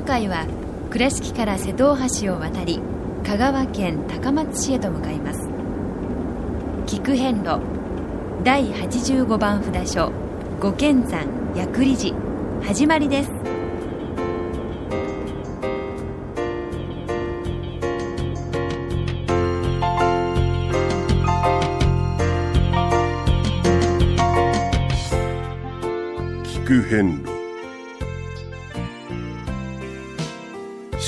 今回は倉敷から瀬戸大橋を渡り香川県高松市へと向かいます。菊遍路第85番札所五剣山薬理寺始まりです。菊遍路。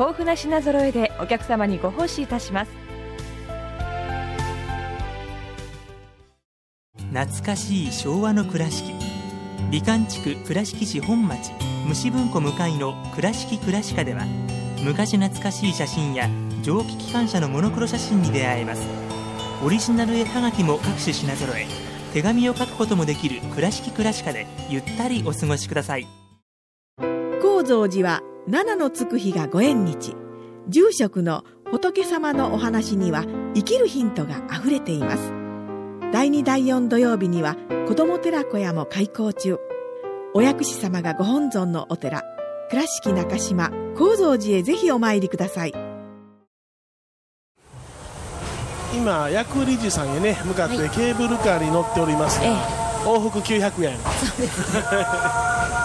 豊富な品揃えでお客様にご奉仕いたします。懐かしい昭和の倉敷。美観地区倉敷市本町。虫文庫向かいの「倉敷倉歯科」では昔懐かしい写真や蒸気機関車のモノクロ写真に出会えます。オリジナル絵はがきも各種品揃え。手紙を書くこともできる「倉敷倉歯科」でゆったりお過ごしください。高蔵寺は七のつく日がご縁日。住職の仏様のお話には生きるヒントがあふれています。第2第4土曜日には子ども寺小屋も開校中。お薬師様がご本尊のお寺。倉敷中島・高蔵寺へぜひお参りください。今薬理事さんへね向かってケーブルカーに乗っております。が、往復900円。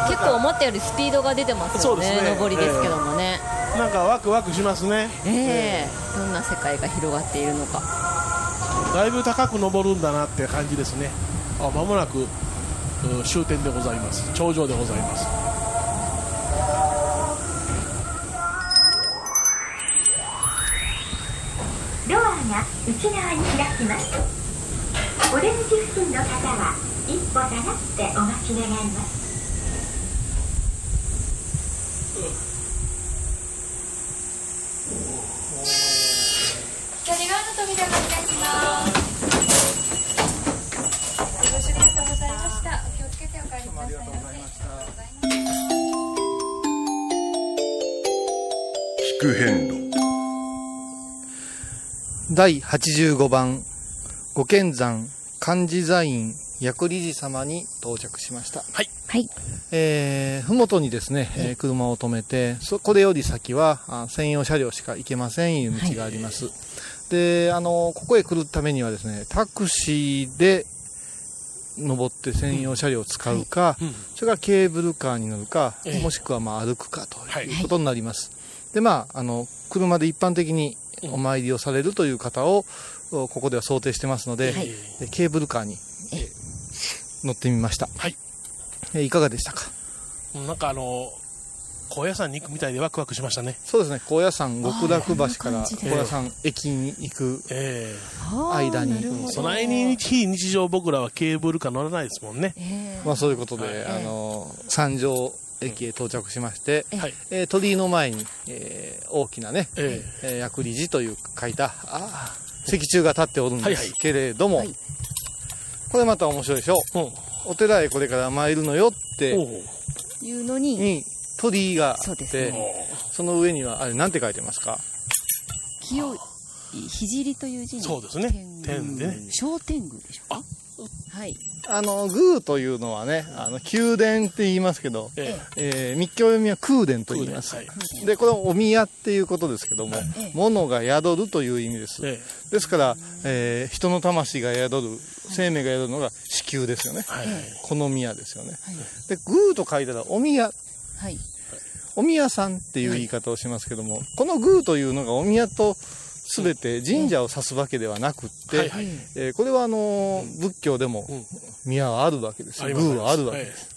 結構思ったよりスピードが出てますよねね。上りですけどもね、なんかワクワクしますね。ええ。どんな世界が広がっているのか。だいぶ高く登るんだなって感じですね。あ間もなくう終点でございます。頂上でございます。ドアが内側に開きます。オレンジ付近の方は一歩下がってお待ち願います。左側の扉が開きますご視聴ありがとうございましたお気をつけてお帰りください。ありがとうございました。菊遍路。第85番。五剣山漢字座院薬理寺様に到着しました。はい。はい。えー、ふもとにですね、えー車を止めて、そこれより先はあ専用車両しか行けませんいう道があります。で、あの、ここへ来るためにはですね、タクシーで登って専用車両を使うか、うんそれからケーブルカーに乗るか、ええもしくはまあ歩くかとはいいうことになります。で、まあ、あの、車で一般的にお参りをされるという方を、おここでは想定してますので、はいでケーブルカーに、えー乗ってみました。はい。えーいかがでしたか？なんかあの高野山に行くみたいでワクワクしましたね。そうですね、高野山極楽橋から高野山駅に行くえ間に、えそないに非日常僕らはケーブルカー乗らないですもんね。まあそういうことで、はいあの、三条駅へ到着しまして、はい。えー鳥居の前に、えー大きなね、ええ。ー薬理寺という書いた、あー石柱が立っておるんではいはいすけれども、これまた面白いでしょ？お寺へこれから参るのよって、いうのにに鳥居があそうって、ですね。その上には、あれ、なんて書いてますか？清い聖という字にそうですね。天でね。小天狗でしょうか？はいあの、宮というのはね、あの、宮殿って言いますけど、ええー密教読みは空殿と言います。はいで、これお宮っていうことですけども、ええ物が宿るという意味です。えですから、えー人の魂が宿る、生命が宿るのが子宮ですよね。はいこの宮ですよね。で、宮と書いたらお宮。はいお宮さんっていう言い方をしますけども、この宮というのがお宮と全て神社を指すわけではなくって、えーこれはあのー仏教でも宮はあるわけです宮はあるわけです。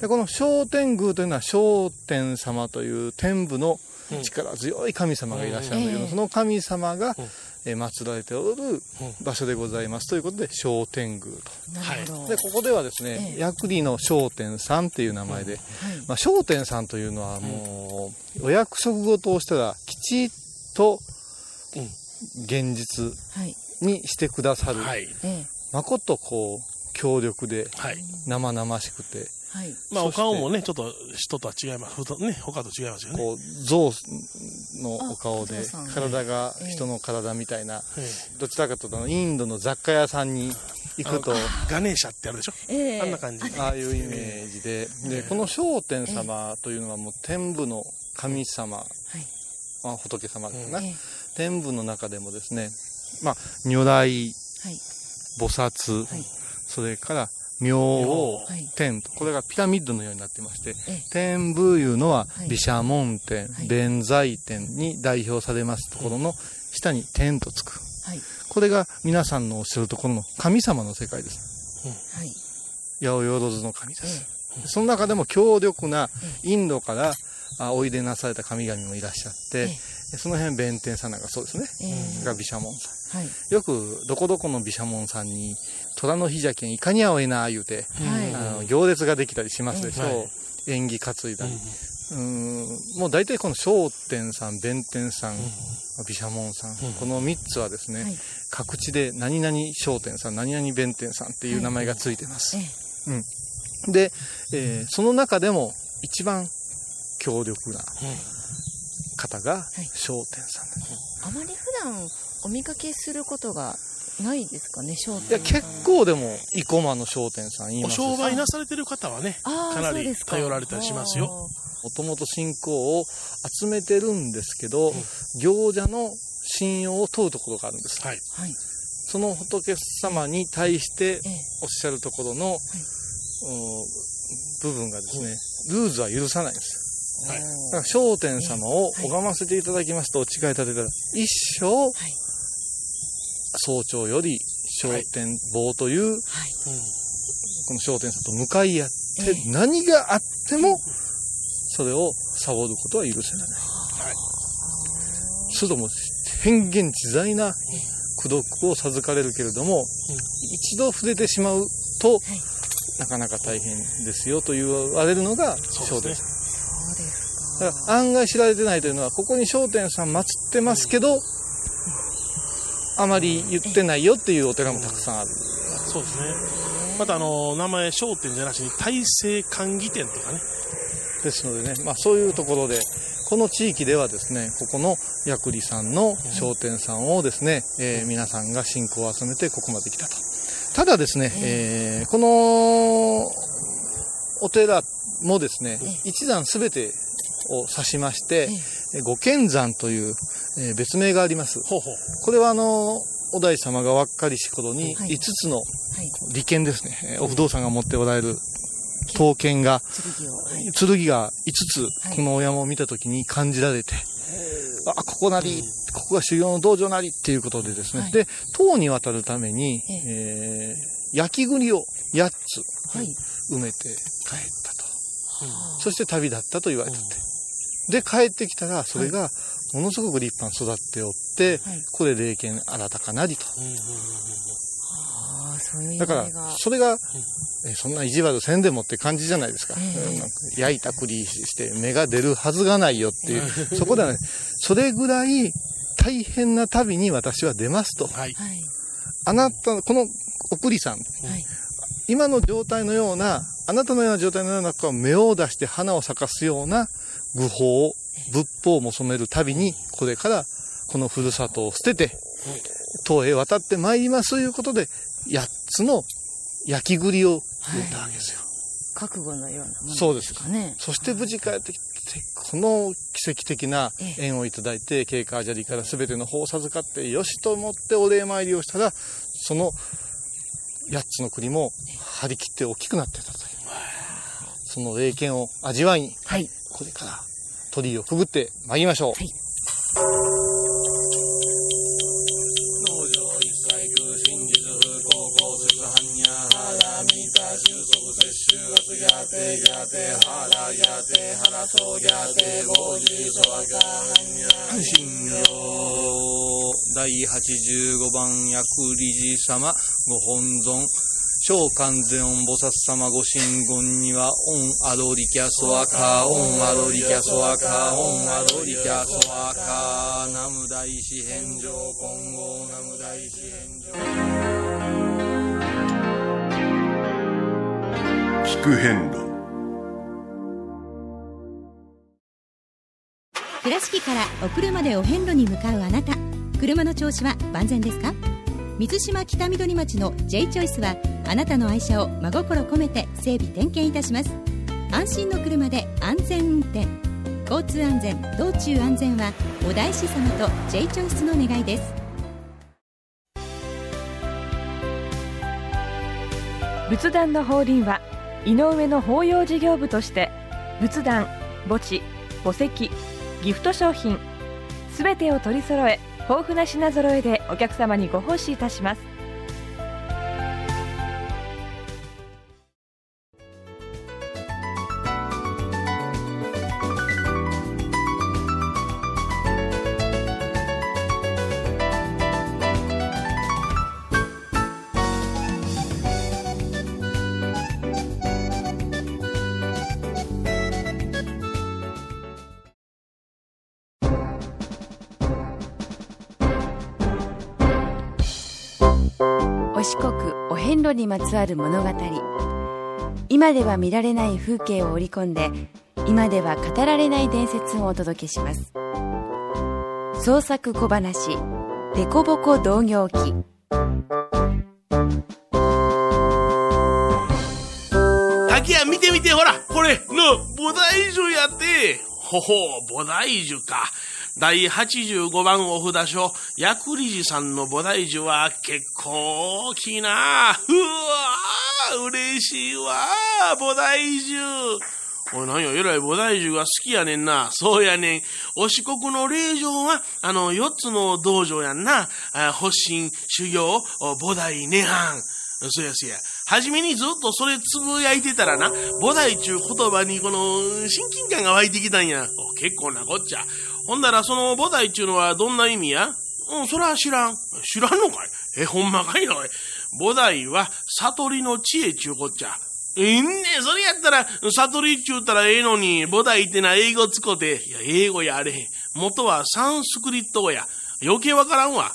でこの昇天宮というのは昇天様という天部の力強い神様がいらっしゃるんだけその神様が、えー祀られておる場所でございます。ということで昇天宮と。でここではですね、薬理の商店さんっていう名前で、まあ、商店さんというのはもう、お約束事をしたらきちっと現実はい。にしてくださる、はい。ええ。まことこう強力ではい。生々しくて、はい。まあ、お顔もね、ちょっと人とは違います。ね、他と違いますよね。こう象のお顔で体が人の体みたいな、どちらかというとインドの雑貨屋さんに行くとガネーシャってあるでしょ？ええあんな感じ。ああいうイメージで、で、この商天様というのはもう天部の神様、まあ、仏様ですね、ええ天部の中でもですね、まあ、如来、はい。菩薩、はいそれから明王、はい天と、これがピラミッドのようになってましてええ、天部いうのははい毘沙門天、はい弁財天に代表されますところの下に天とつく。はい。これが皆さんのおっしゃるところの神様の世界です。はい。八百万の神です。その中でも強力なインドからあおいでなされた神々もいらっしゃって、その辺弁天さんなんかそうですね。ええが毘沙門さん。はい。よくどこどこの毘沙門さんに虎の日じゃけんいかにゃおえな言うて、はいあの行列ができたりしますでしょう。はい縁起担いだり。うーんもう大体この商天さん、弁天さん、毘沙門さん、この3つはですね、はい各地で何々商天さん、何々弁天さんっていう名前がついてます。ええうん、で、えーその中でも一番強力な方が商店さんです、あまり普段お見かけすることがないですかね、商いや店結構でも生駒の商店さん言いおます。商売なされてる方はね、かなり頼られたりしますよ。もともと信仰を集めてるんですけど、行者の信用を問うところがあるんです、はい。はい。その仏様に対してええ。おっしゃるところの、お部分がですね、ルーズは許さないんですはい。だから商店様を拝ませていただきますと、お誓い立てたら、一生、早朝より商店坊という、この商店さんと向かい合って、何があっても、それをサボることは許せない。するともう変幻自在な功徳を授かれるけれども、一度触れてしまうと、なかなか大変ですよと言われるのが商店さん。だから案外知られてないというのは、ここに商店さん祀ってますけど、あまり言ってないよっていうお寺もたくさんある。そうですね。またあの、名前商店じゃなしに大政歓義店とかね。ですのでね、まあそういうところで、この地域ではですね、ここの薬理さんの商店さんをですね、えー皆さんが信仰を集めてここまで来たと。ただですね、えーこのお寺もですね、一山すべてを指しまして、えー五剣山という、えー別名があります。これはあの、お大師様がわっかりし頃に5つの利権ですね、えーお不動産が持っておられる刀剣が、剣が5つ、このお山を見たときに感じられて、あ、ここなり、ここが修行の道場なりっていうことでですね、で、塔に渡るために、えー焼き栗を8つ埋めて帰ったと。そして旅立ったと言われてて。で、帰ってきたら、それがものすごく立派に育っておって、これ霊剣新たかなりと。だからそれが、えそんな意地悪せんでもって感じじゃないですか。焼いた栗して芽が出るはずがないよっていう、そこではね、それぐらい大変な旅に私は出ますと。あなた、このお栗さん、今の状態のような、あなたのような状態のようなこう芽を出して花を咲かすような愚法、仏法も染める旅に、これからこのふるさとを捨てて、東へ渡ってまいりますということで、8つの焼き栗を植えたわけですよ。覚悟のようなものそうですかね。そして無事帰ってきて、この奇跡的な縁をいただいて、経過砂利から全ての方を授かって、よしと思ってお礼参りをしたら、その8つの栗も張り切って大きくなってたと。その霊剣を味わいに、これから鳥居をくぐって参りましょう。はい。第85番薬理事様ご本尊小完全音菩薩様ご神言には、オンアドリキャソワカ、オンアドリキャソワカ、オンアドリキャソワカ、ナム大師返上、今後ナム大師返上。聞く変路。倉敷からお車でお遍路に向かうあなた。車の調子は万全ですか？水島北緑町の J チョイスはあなたの愛車を真心込めて整備点検いたします。安心の車で安全運転。交通安全道中安全はお大師様と J チョイスの願いです。仏壇の法輪は井上の法要事業部として仏壇墓地墓石ギフト商品すべてを取り揃え豊富な品揃えでお客様にご奉仕いたします。路にまつわる物語。今では見られない風景を織り込んで今では語られない伝説をお届けします。創作小話「デコボコ同業記」滝や見てみてほらこれの菩提樹やって。ほほう菩提樹か。第85番お札書、薬理事さんの菩提樹は結構大きいな。うわ嬉しいわ菩提樹。おい、なんや、えらい菩提樹が好きやねんな。そうやねん。お四国の霊場は、あの、四つの道場やんな。発心、修行、菩提、涅槃。そうやそうや。はじめにずっとそれつぶやいてたらな、菩提ちゅう言葉にこの親近感が湧いてきたんや。結構なこっちゃ。ほんならその菩提っちゅうのはどんな意味や？うん、それは知らん。知らんのかい？え、ほんまかいの菩提は悟りの知恵ちゅうこっちゃ。えんねそれやったら、悟りっちゅうたらええのに、菩提ってな英語つこて、いや、英語やあれへん。元はサンスクリット語や。余計わからんわ。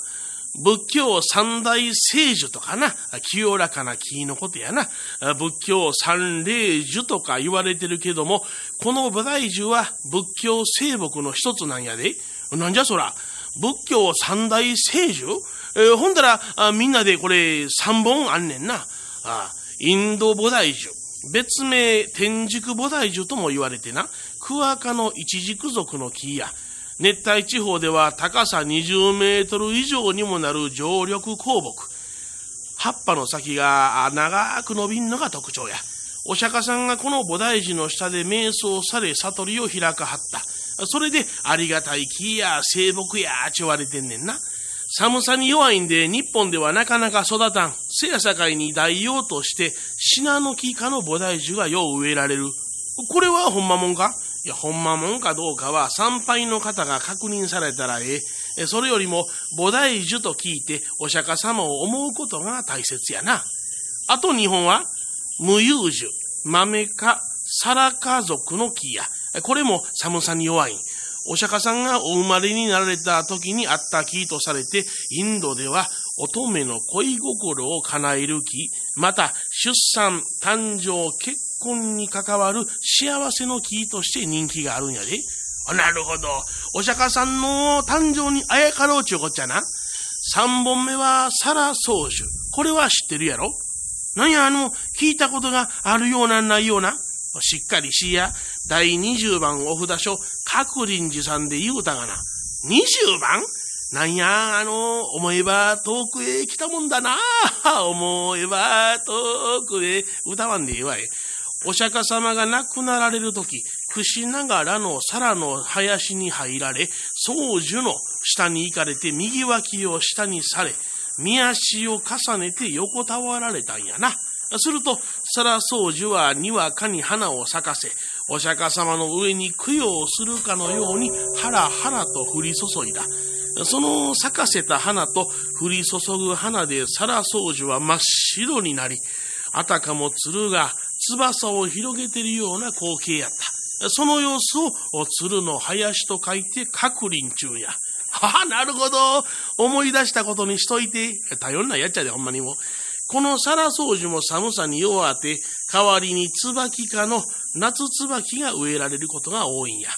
仏教三大聖樹とかな、清らかな木のことやな、仏教三霊樹とか言われてるけども、この菩提樹は仏教聖木の一つなんやで。なんじゃそら、仏教三大聖樹？えー、ほんだら、みんなでこれ三本あんねんな。あインド菩提樹。別名天竺菩提樹とも言われてな、クワカの一軸属の木や。熱帯地方では高さ20メートル以上にもなる常緑鉱木。葉っぱの先が長く伸びんのが特徴や。お釈迦さんがこの菩提寺の下で瞑想され悟りを開かはった。それでありがたい木や聖木やち言われてんねんな。寒さに弱いんで日本ではなかなか育たん。せやさかいに代用としてシナノキ科の菩提樹がよう植えられる。これはほんまもんか？いや、ほんまもんかどうかは参拝の方が確認されたらええ。それよりも菩提樹と聞いてお釈迦様を思うことが大切やな。あと日本は無有樹、豆科、サラカ族の木や。これも寒さに弱い。お釈迦さんがお生まれになられた時にあった木とされて、インドでは乙女の恋心を叶える木、また出産、誕生、結婚に関わる幸せの木として人気があるんやで。なるほど。お釈迦さんの誕生にあやかろうちゅうこっちゃな。三本目はサラ宗樹。これは知ってるやろ？なんや？あの、聞いたことがあるようなないような？しっかりしや、第20番お札書、各林寺さんで言うたがな。20番？なんや、あの、思えば遠くへ来たもんだな。思えば遠くへ歌わんでええわい。お釈迦様が亡くなられるとき、串ながらの皿の林に入られ、宗樹の下に行かれて、右脇を下にされ、見足を重ねて横たわられたんやな。すると、皿宗樹はにわかに花を咲かせ、お釈迦様の上に供養するかのように、ハラハラと降り注いだ。その咲かせた花と降り注ぐ花で皿宗樹は真っ白になり、あたかも鶴が翼を広げているような光景やった。その様子を鶴の林と書いて各林中や。はあ、なるほど。思い出したことにしといて。頼んなやっちゃで、ほんまにも。この皿掃除も寒さに弱って、代わりに椿科の夏椿が植えられることが多いんや。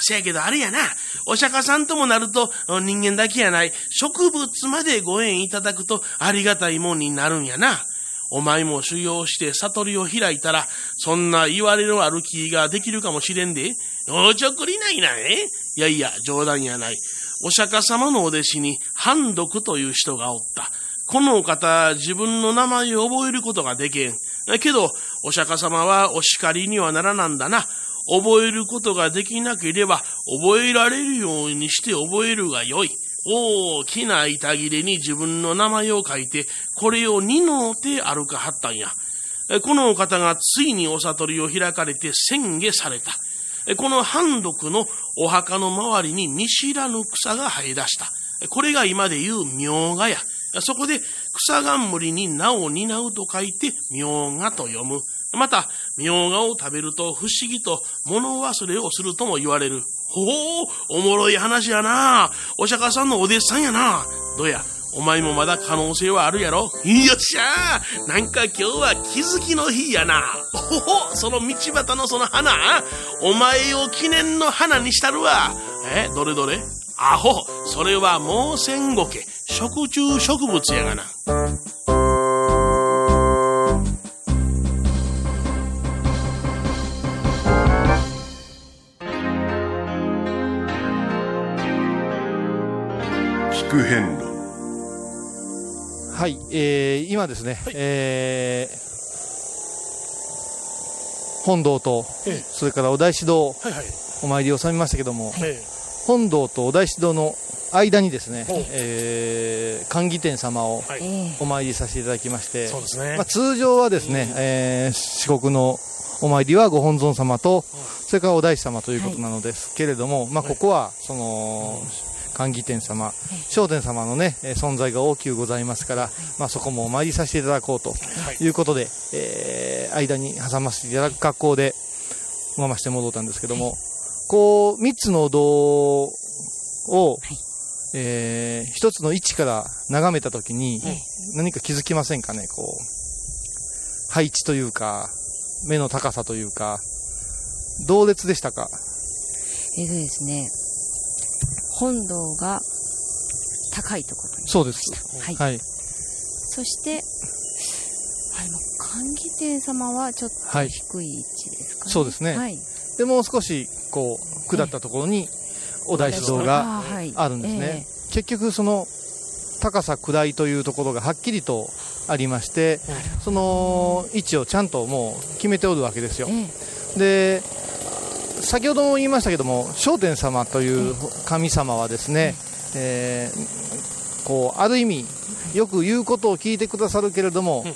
せやけどあれやな、お釈迦さんともなると人間だけやない、植物までご縁いただくとありがたいもんになるんやな。お前も修行して悟りを開いたら、そんな言われのある気ができるかもしれんで。おちょくりないな、え？いやいや、冗談やない。お釈迦様のお弟子に、判読という人がおった。このお方、自分の名前を覚えることができん。けど、お釈迦様はお叱りにはならなんだな。覚えることができなければ、覚えられるようにして覚えるがよい。大きな板切れに自分の名前を書いて、これを二のて歩かはったんや。このお方がついにお悟りを開かれて宣言された。この半毒のお墓の周りに見知らぬ草が生え出した。これが今で言う明画や。そこで草冠に名を担うと書いて明画と読む。また、明画を食べると不思議と物忘れをするとも言われる。ほう、おもろい話やな。お釈迦さんのお弟子さんやな。どうや、お前もまだ可能性はあるやろよっしゃーなんか今日は気づきの日やな。ほほ、その道端のその花、お前を記念の花にしたるわ。え、どれどれ？アホ、それはもう千五家、食虫植物やがな。聞く遍路。はい、えー、今ですね、えー本堂と、ええ。それからお大師堂、はいはい。お参りを収めましたけども、え本堂とお大師堂の間にですねえー、寛義天様をはい。お参りさせていただきまして、そうですね。まあ、通常はですね、えー四国のお参りはご本尊様と、それからお大師様ということなのですけれども、まあ、ここは、その、寛義天様、聖天様のね、えー存在が大きくございますから、まあ、そこもお参りさせていただこうとい。うことで、えー間に挟ませていただく格好で、拝まして戻ったんですけども、こう、三つのお堂を、えー一つの位置から眺めたときに、何か気づきませんかね、こう、配置というか、目の高さというか、同列でしたか？えっとですね、本堂が高いところに。そうです。はい。はい。そして、あれも、寛義天様はちょっとはい低い位置ですかね。そうですねはい。で、もう少し、こう、下ったところに、お大師堂があるんですね。結局、その、高さ位というところがはっきりとありまして、その位置をちゃんともう決めておるわけですよ。で、先ほども言いましたけども、聖天様という神様はですね、えーこう、ある意味、よく言うことを聞いてくださるけれども、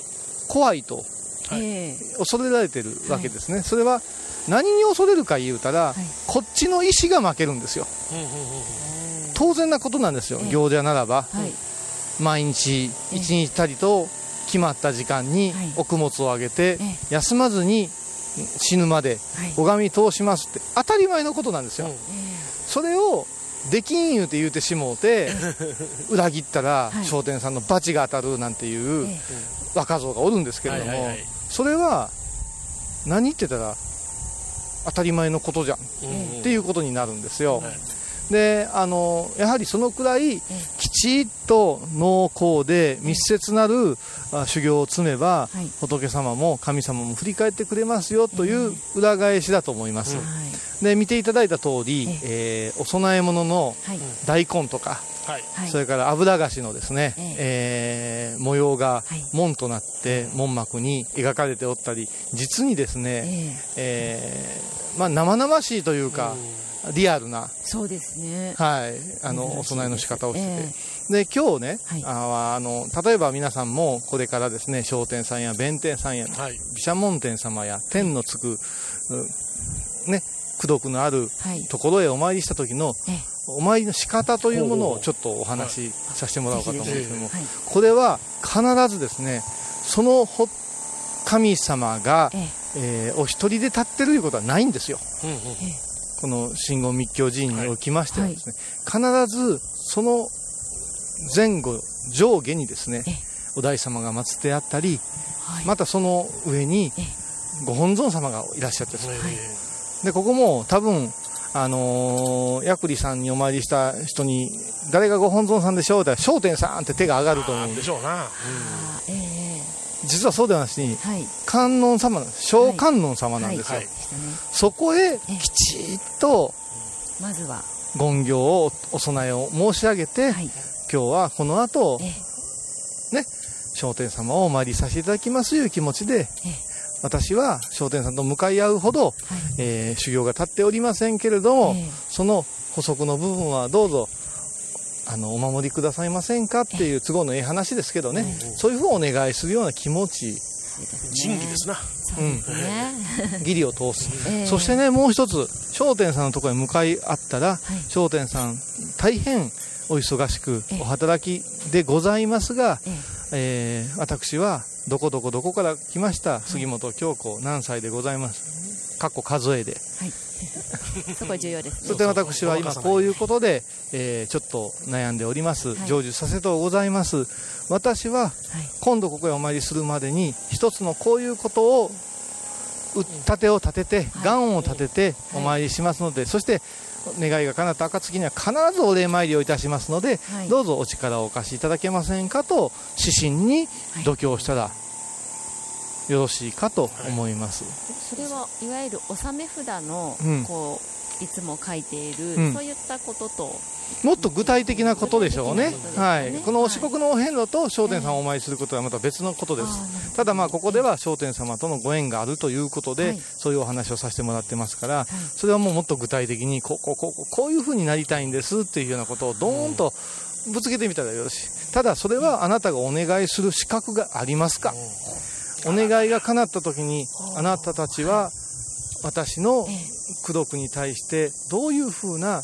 怖いと、え恐れられてるわけですね。それは、何に恐れるか言うたら、こっちの意志が負けるんですよ。当然なことなんですよ、行者ならば。毎日、一日たりと決まった時間にお供物をあげて、休まずに死ぬまで拝み通しますって、当たり前のことなんですよ。それを、できん言うて言うてしもうて、裏切ったら、商店さんの罰が当たるなんていう若造がおるんですけれどもそれは、何言ってたら、当たり前のことじゃん、っていうことになるんですよ。であのやはりそのくらいきちっと濃厚で密接なるあ修行を積めば、仏様も神様も振り返ってくれますよという裏返しだと思います。で見ていただいた通り、えーお供え物の大根とか、はい。それから油菓子のですね、えー模様が門となって門幕に描かれておったり、実にですね、えーまあ、生々しいというか、リアルな、そうですね。はい、あの、お供えの仕方をしてて。で、今日ね、ああの、例えば皆さんもこれからですね、商店さんや弁天さんや、毘沙門天様や天のつく、うね、功徳のあるところへお参りした時の、お参りの仕方というものをちょっとお話しさせてもらおうかと思うんですけども、これは必ずですね、その神様が、えーお一人で立ってるということはないんですよ。この信号密教寺院におきましてはですね、必ずその前後上下にですね、お大師様が祀ってあったり、またその上にご本尊様がいらっしゃってですね、でここも多分あのー、ヤクリさんにお参りした人に、誰がご本尊さんでしょうって、商店さんって手が上がると思うんでしょうな。実はそうではなしに、観音様。小観音様なんですよ。そこへきちっと、まずは、言行を、お供えを申し上げて、今日はこの後、ね、商店様をお参りさせていただきますという気持ちで、私は商店さんと向かい合うほど、はい、えー、修行が立っておりませんけれども、えー、その補足の部分はどうぞあのお守りくださいませんかっていう都合のええ話ですけどね、えー、そういうふうにお願いするような気持ち。仁義ですな。うん。義理を通す。えー、そしてね、もう一つ、商店さんのところに向かい合ったら、はい、商店さん、大変お忙しく、お働きでございますが、えー、えー、私はどこどこどこから来ました、杉本京子、何歳でございます。かっこ数えで。はい。そこ重要です、ね、そして私は今こういうことで、えー、ちょっと悩んでおります。成就させとうございます。私は、今度ここへお参りするまでに、一つのこういうことを、立てを立てて、願を立ててお参りしますので、そして、願いが叶った暁には必ずお礼参りをいたしますので、はい、どうぞお力をお貸しいただけませんかと指針に度胸したらよろしいかと思います、はい、それはいわゆる納め札の、こういつも書いている、うん、そういったことと。もっと具体的なことでしょうね、ね。はい、この四国のお遍路と商店さんをお参りすることはまた別のことです、ただ、まあここでは商店様とのご縁があるということで、はい、そういうお話をさせてもらってますから、はい、それはもうもっと具体的にこうこうこうこういうふうになりたいんですっていうようなことをどーんとぶつけてみたらよろしい、ただそれはあなたがお願いする資格がありますか、お願いが叶った時にあなたたちは私の功徳に対してどういうふうな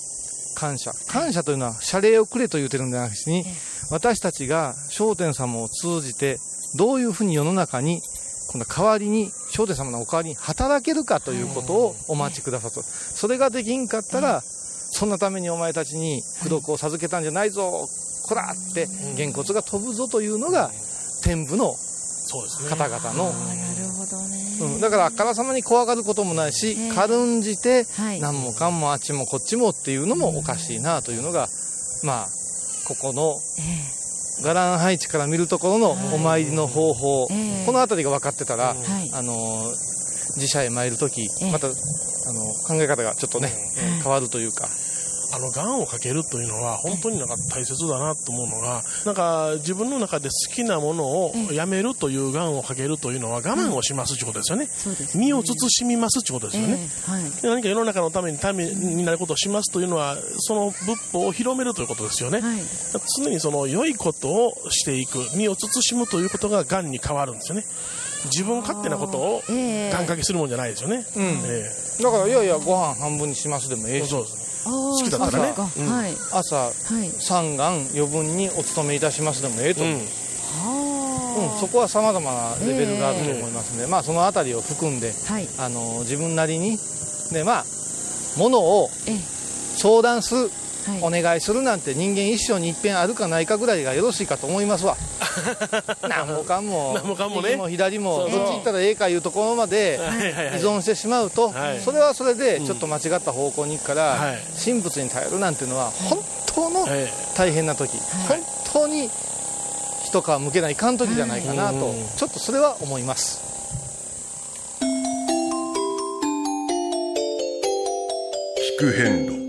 感謝？感謝というのは、謝礼をくれと言うてるんじゃなくてに、私たちが商店様を通じて、どういうふうに世の中に、この代わりに、商店様のお代わりに働けるかということをお待ちくださる。それができんかったら、そんなためにお前たちに功徳を授けたんじゃないぞ、こらって、げんこつが飛ぶぞというのが、天部の方々の、うん、だからあっからさまに怖がることもないし、えー、軽んじて、はい、何もかんもあっちもこっちもっていうのもおかしいなというのが、まあここの、伽藍配置から見るところのお参りの方法、えー、この辺りが分かってたら、あの自社へ参るとき、またあの考え方がちょっとね、変わるというか。あの、がんをかけるというのは、本当になんか大切だなと思うのが、なんか自分の中で好きなものをやめるというがんをかけるというのは我慢をしますということですよね。身を慎みますということですよね。何か世の中のためにためになることをしますというのは、その仏法を広めるということですよね。常にその良いことをしていく、身を慎むということががんに変わるんですよね。自分勝手なことを願掛けするもんじゃないですよね。うん。えー、だから、いやいや、ご飯半分にしますでもええし。そうです好きだったらね、うん、朝、三願余分にお勤めいたしますでもええと思う、うん。うん、そこはさまざまなレベルがあると思いますので、え。ー、まあ、その辺りを含んで、はい、あの自分なりにで、まあ、ものを相談する、お願いするなんて人間一生に一遍あるかないかぐらいがよろしいかと思いますわ。何もかんも何もかんもね。右も左もどっち行ったらええかいうところまで依存してしまうと、それはそれでちょっと間違った方向に行くから、神仏に頼るなんていうのは本当の大変な時、本当に一皮むけないかん時じゃないかなと、ちょっとそれは思います。聞く変路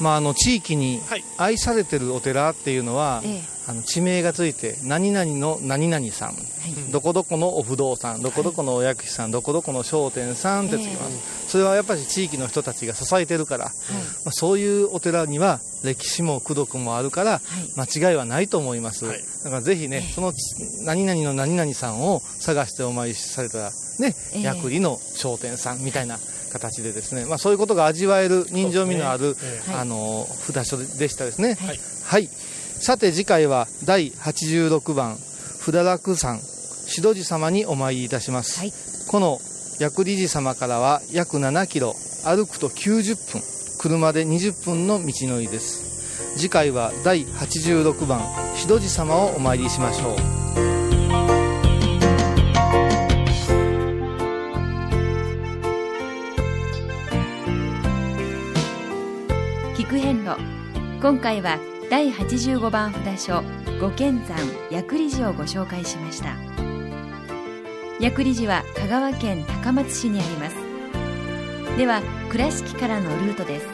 まあ、あの地域に愛されてるお寺っていうのは、ええ。あの地名がついて何々の何々さん、どこどこのお不動産どこどこのお薬師さん、どこどこの商店さんってつきます、それはやっぱり地域の人たちが支えてるから、まあ、そういうお寺には歴史も功徳もあるから、間違いはないと思います、だからぜひね、その何々の何々さんを探してお参りされたらね、ええ。薬理の商店さんみたいな形でですね、まあ、そういうことが味わえる人情味のある、あの札所でしたですね。はい、さて次回は第86番札楽山志戸寺様にお参りいたします、この薬理寺様からは約7キロ歩くと90分車で20分の道のりです。次回は第86番志戸寺様をお参りしましょう今回は第85番札所五剣山薬理寺をご紹介しました。薬理寺は香川県高松市にあります。では倉敷からのルートです。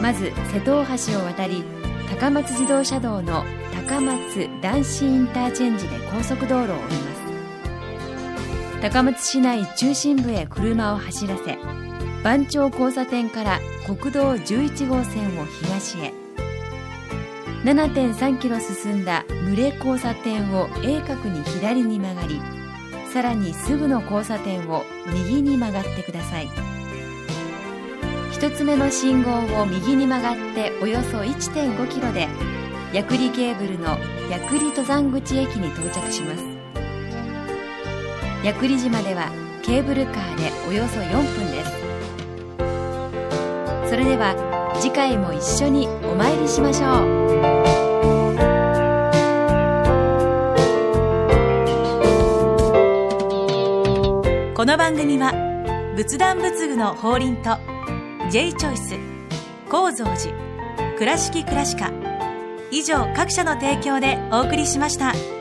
まず瀬戸大橋を渡り高松自動車道の高松男子インターチェンジで高速道路を降ります。高松市内中心部へ車を走らせ番町交差点から国道11号線を東へ。7.3キロ進んだ群れ交差点を鋭角に左に曲がりさらにすぐの交差点を右に曲がってください。一つ目の信号を右に曲がっておよそ1.5キロで薬理ケーブルの薬理登山口駅に到着します。薬理島ではケーブルカーでおよそ4分です。それでは次回も一緒にお参りしましょうこの番組は仏壇仏具の法輪と J チョイス構造寺倉敷倉歯科以上各社の提供でお送りしました。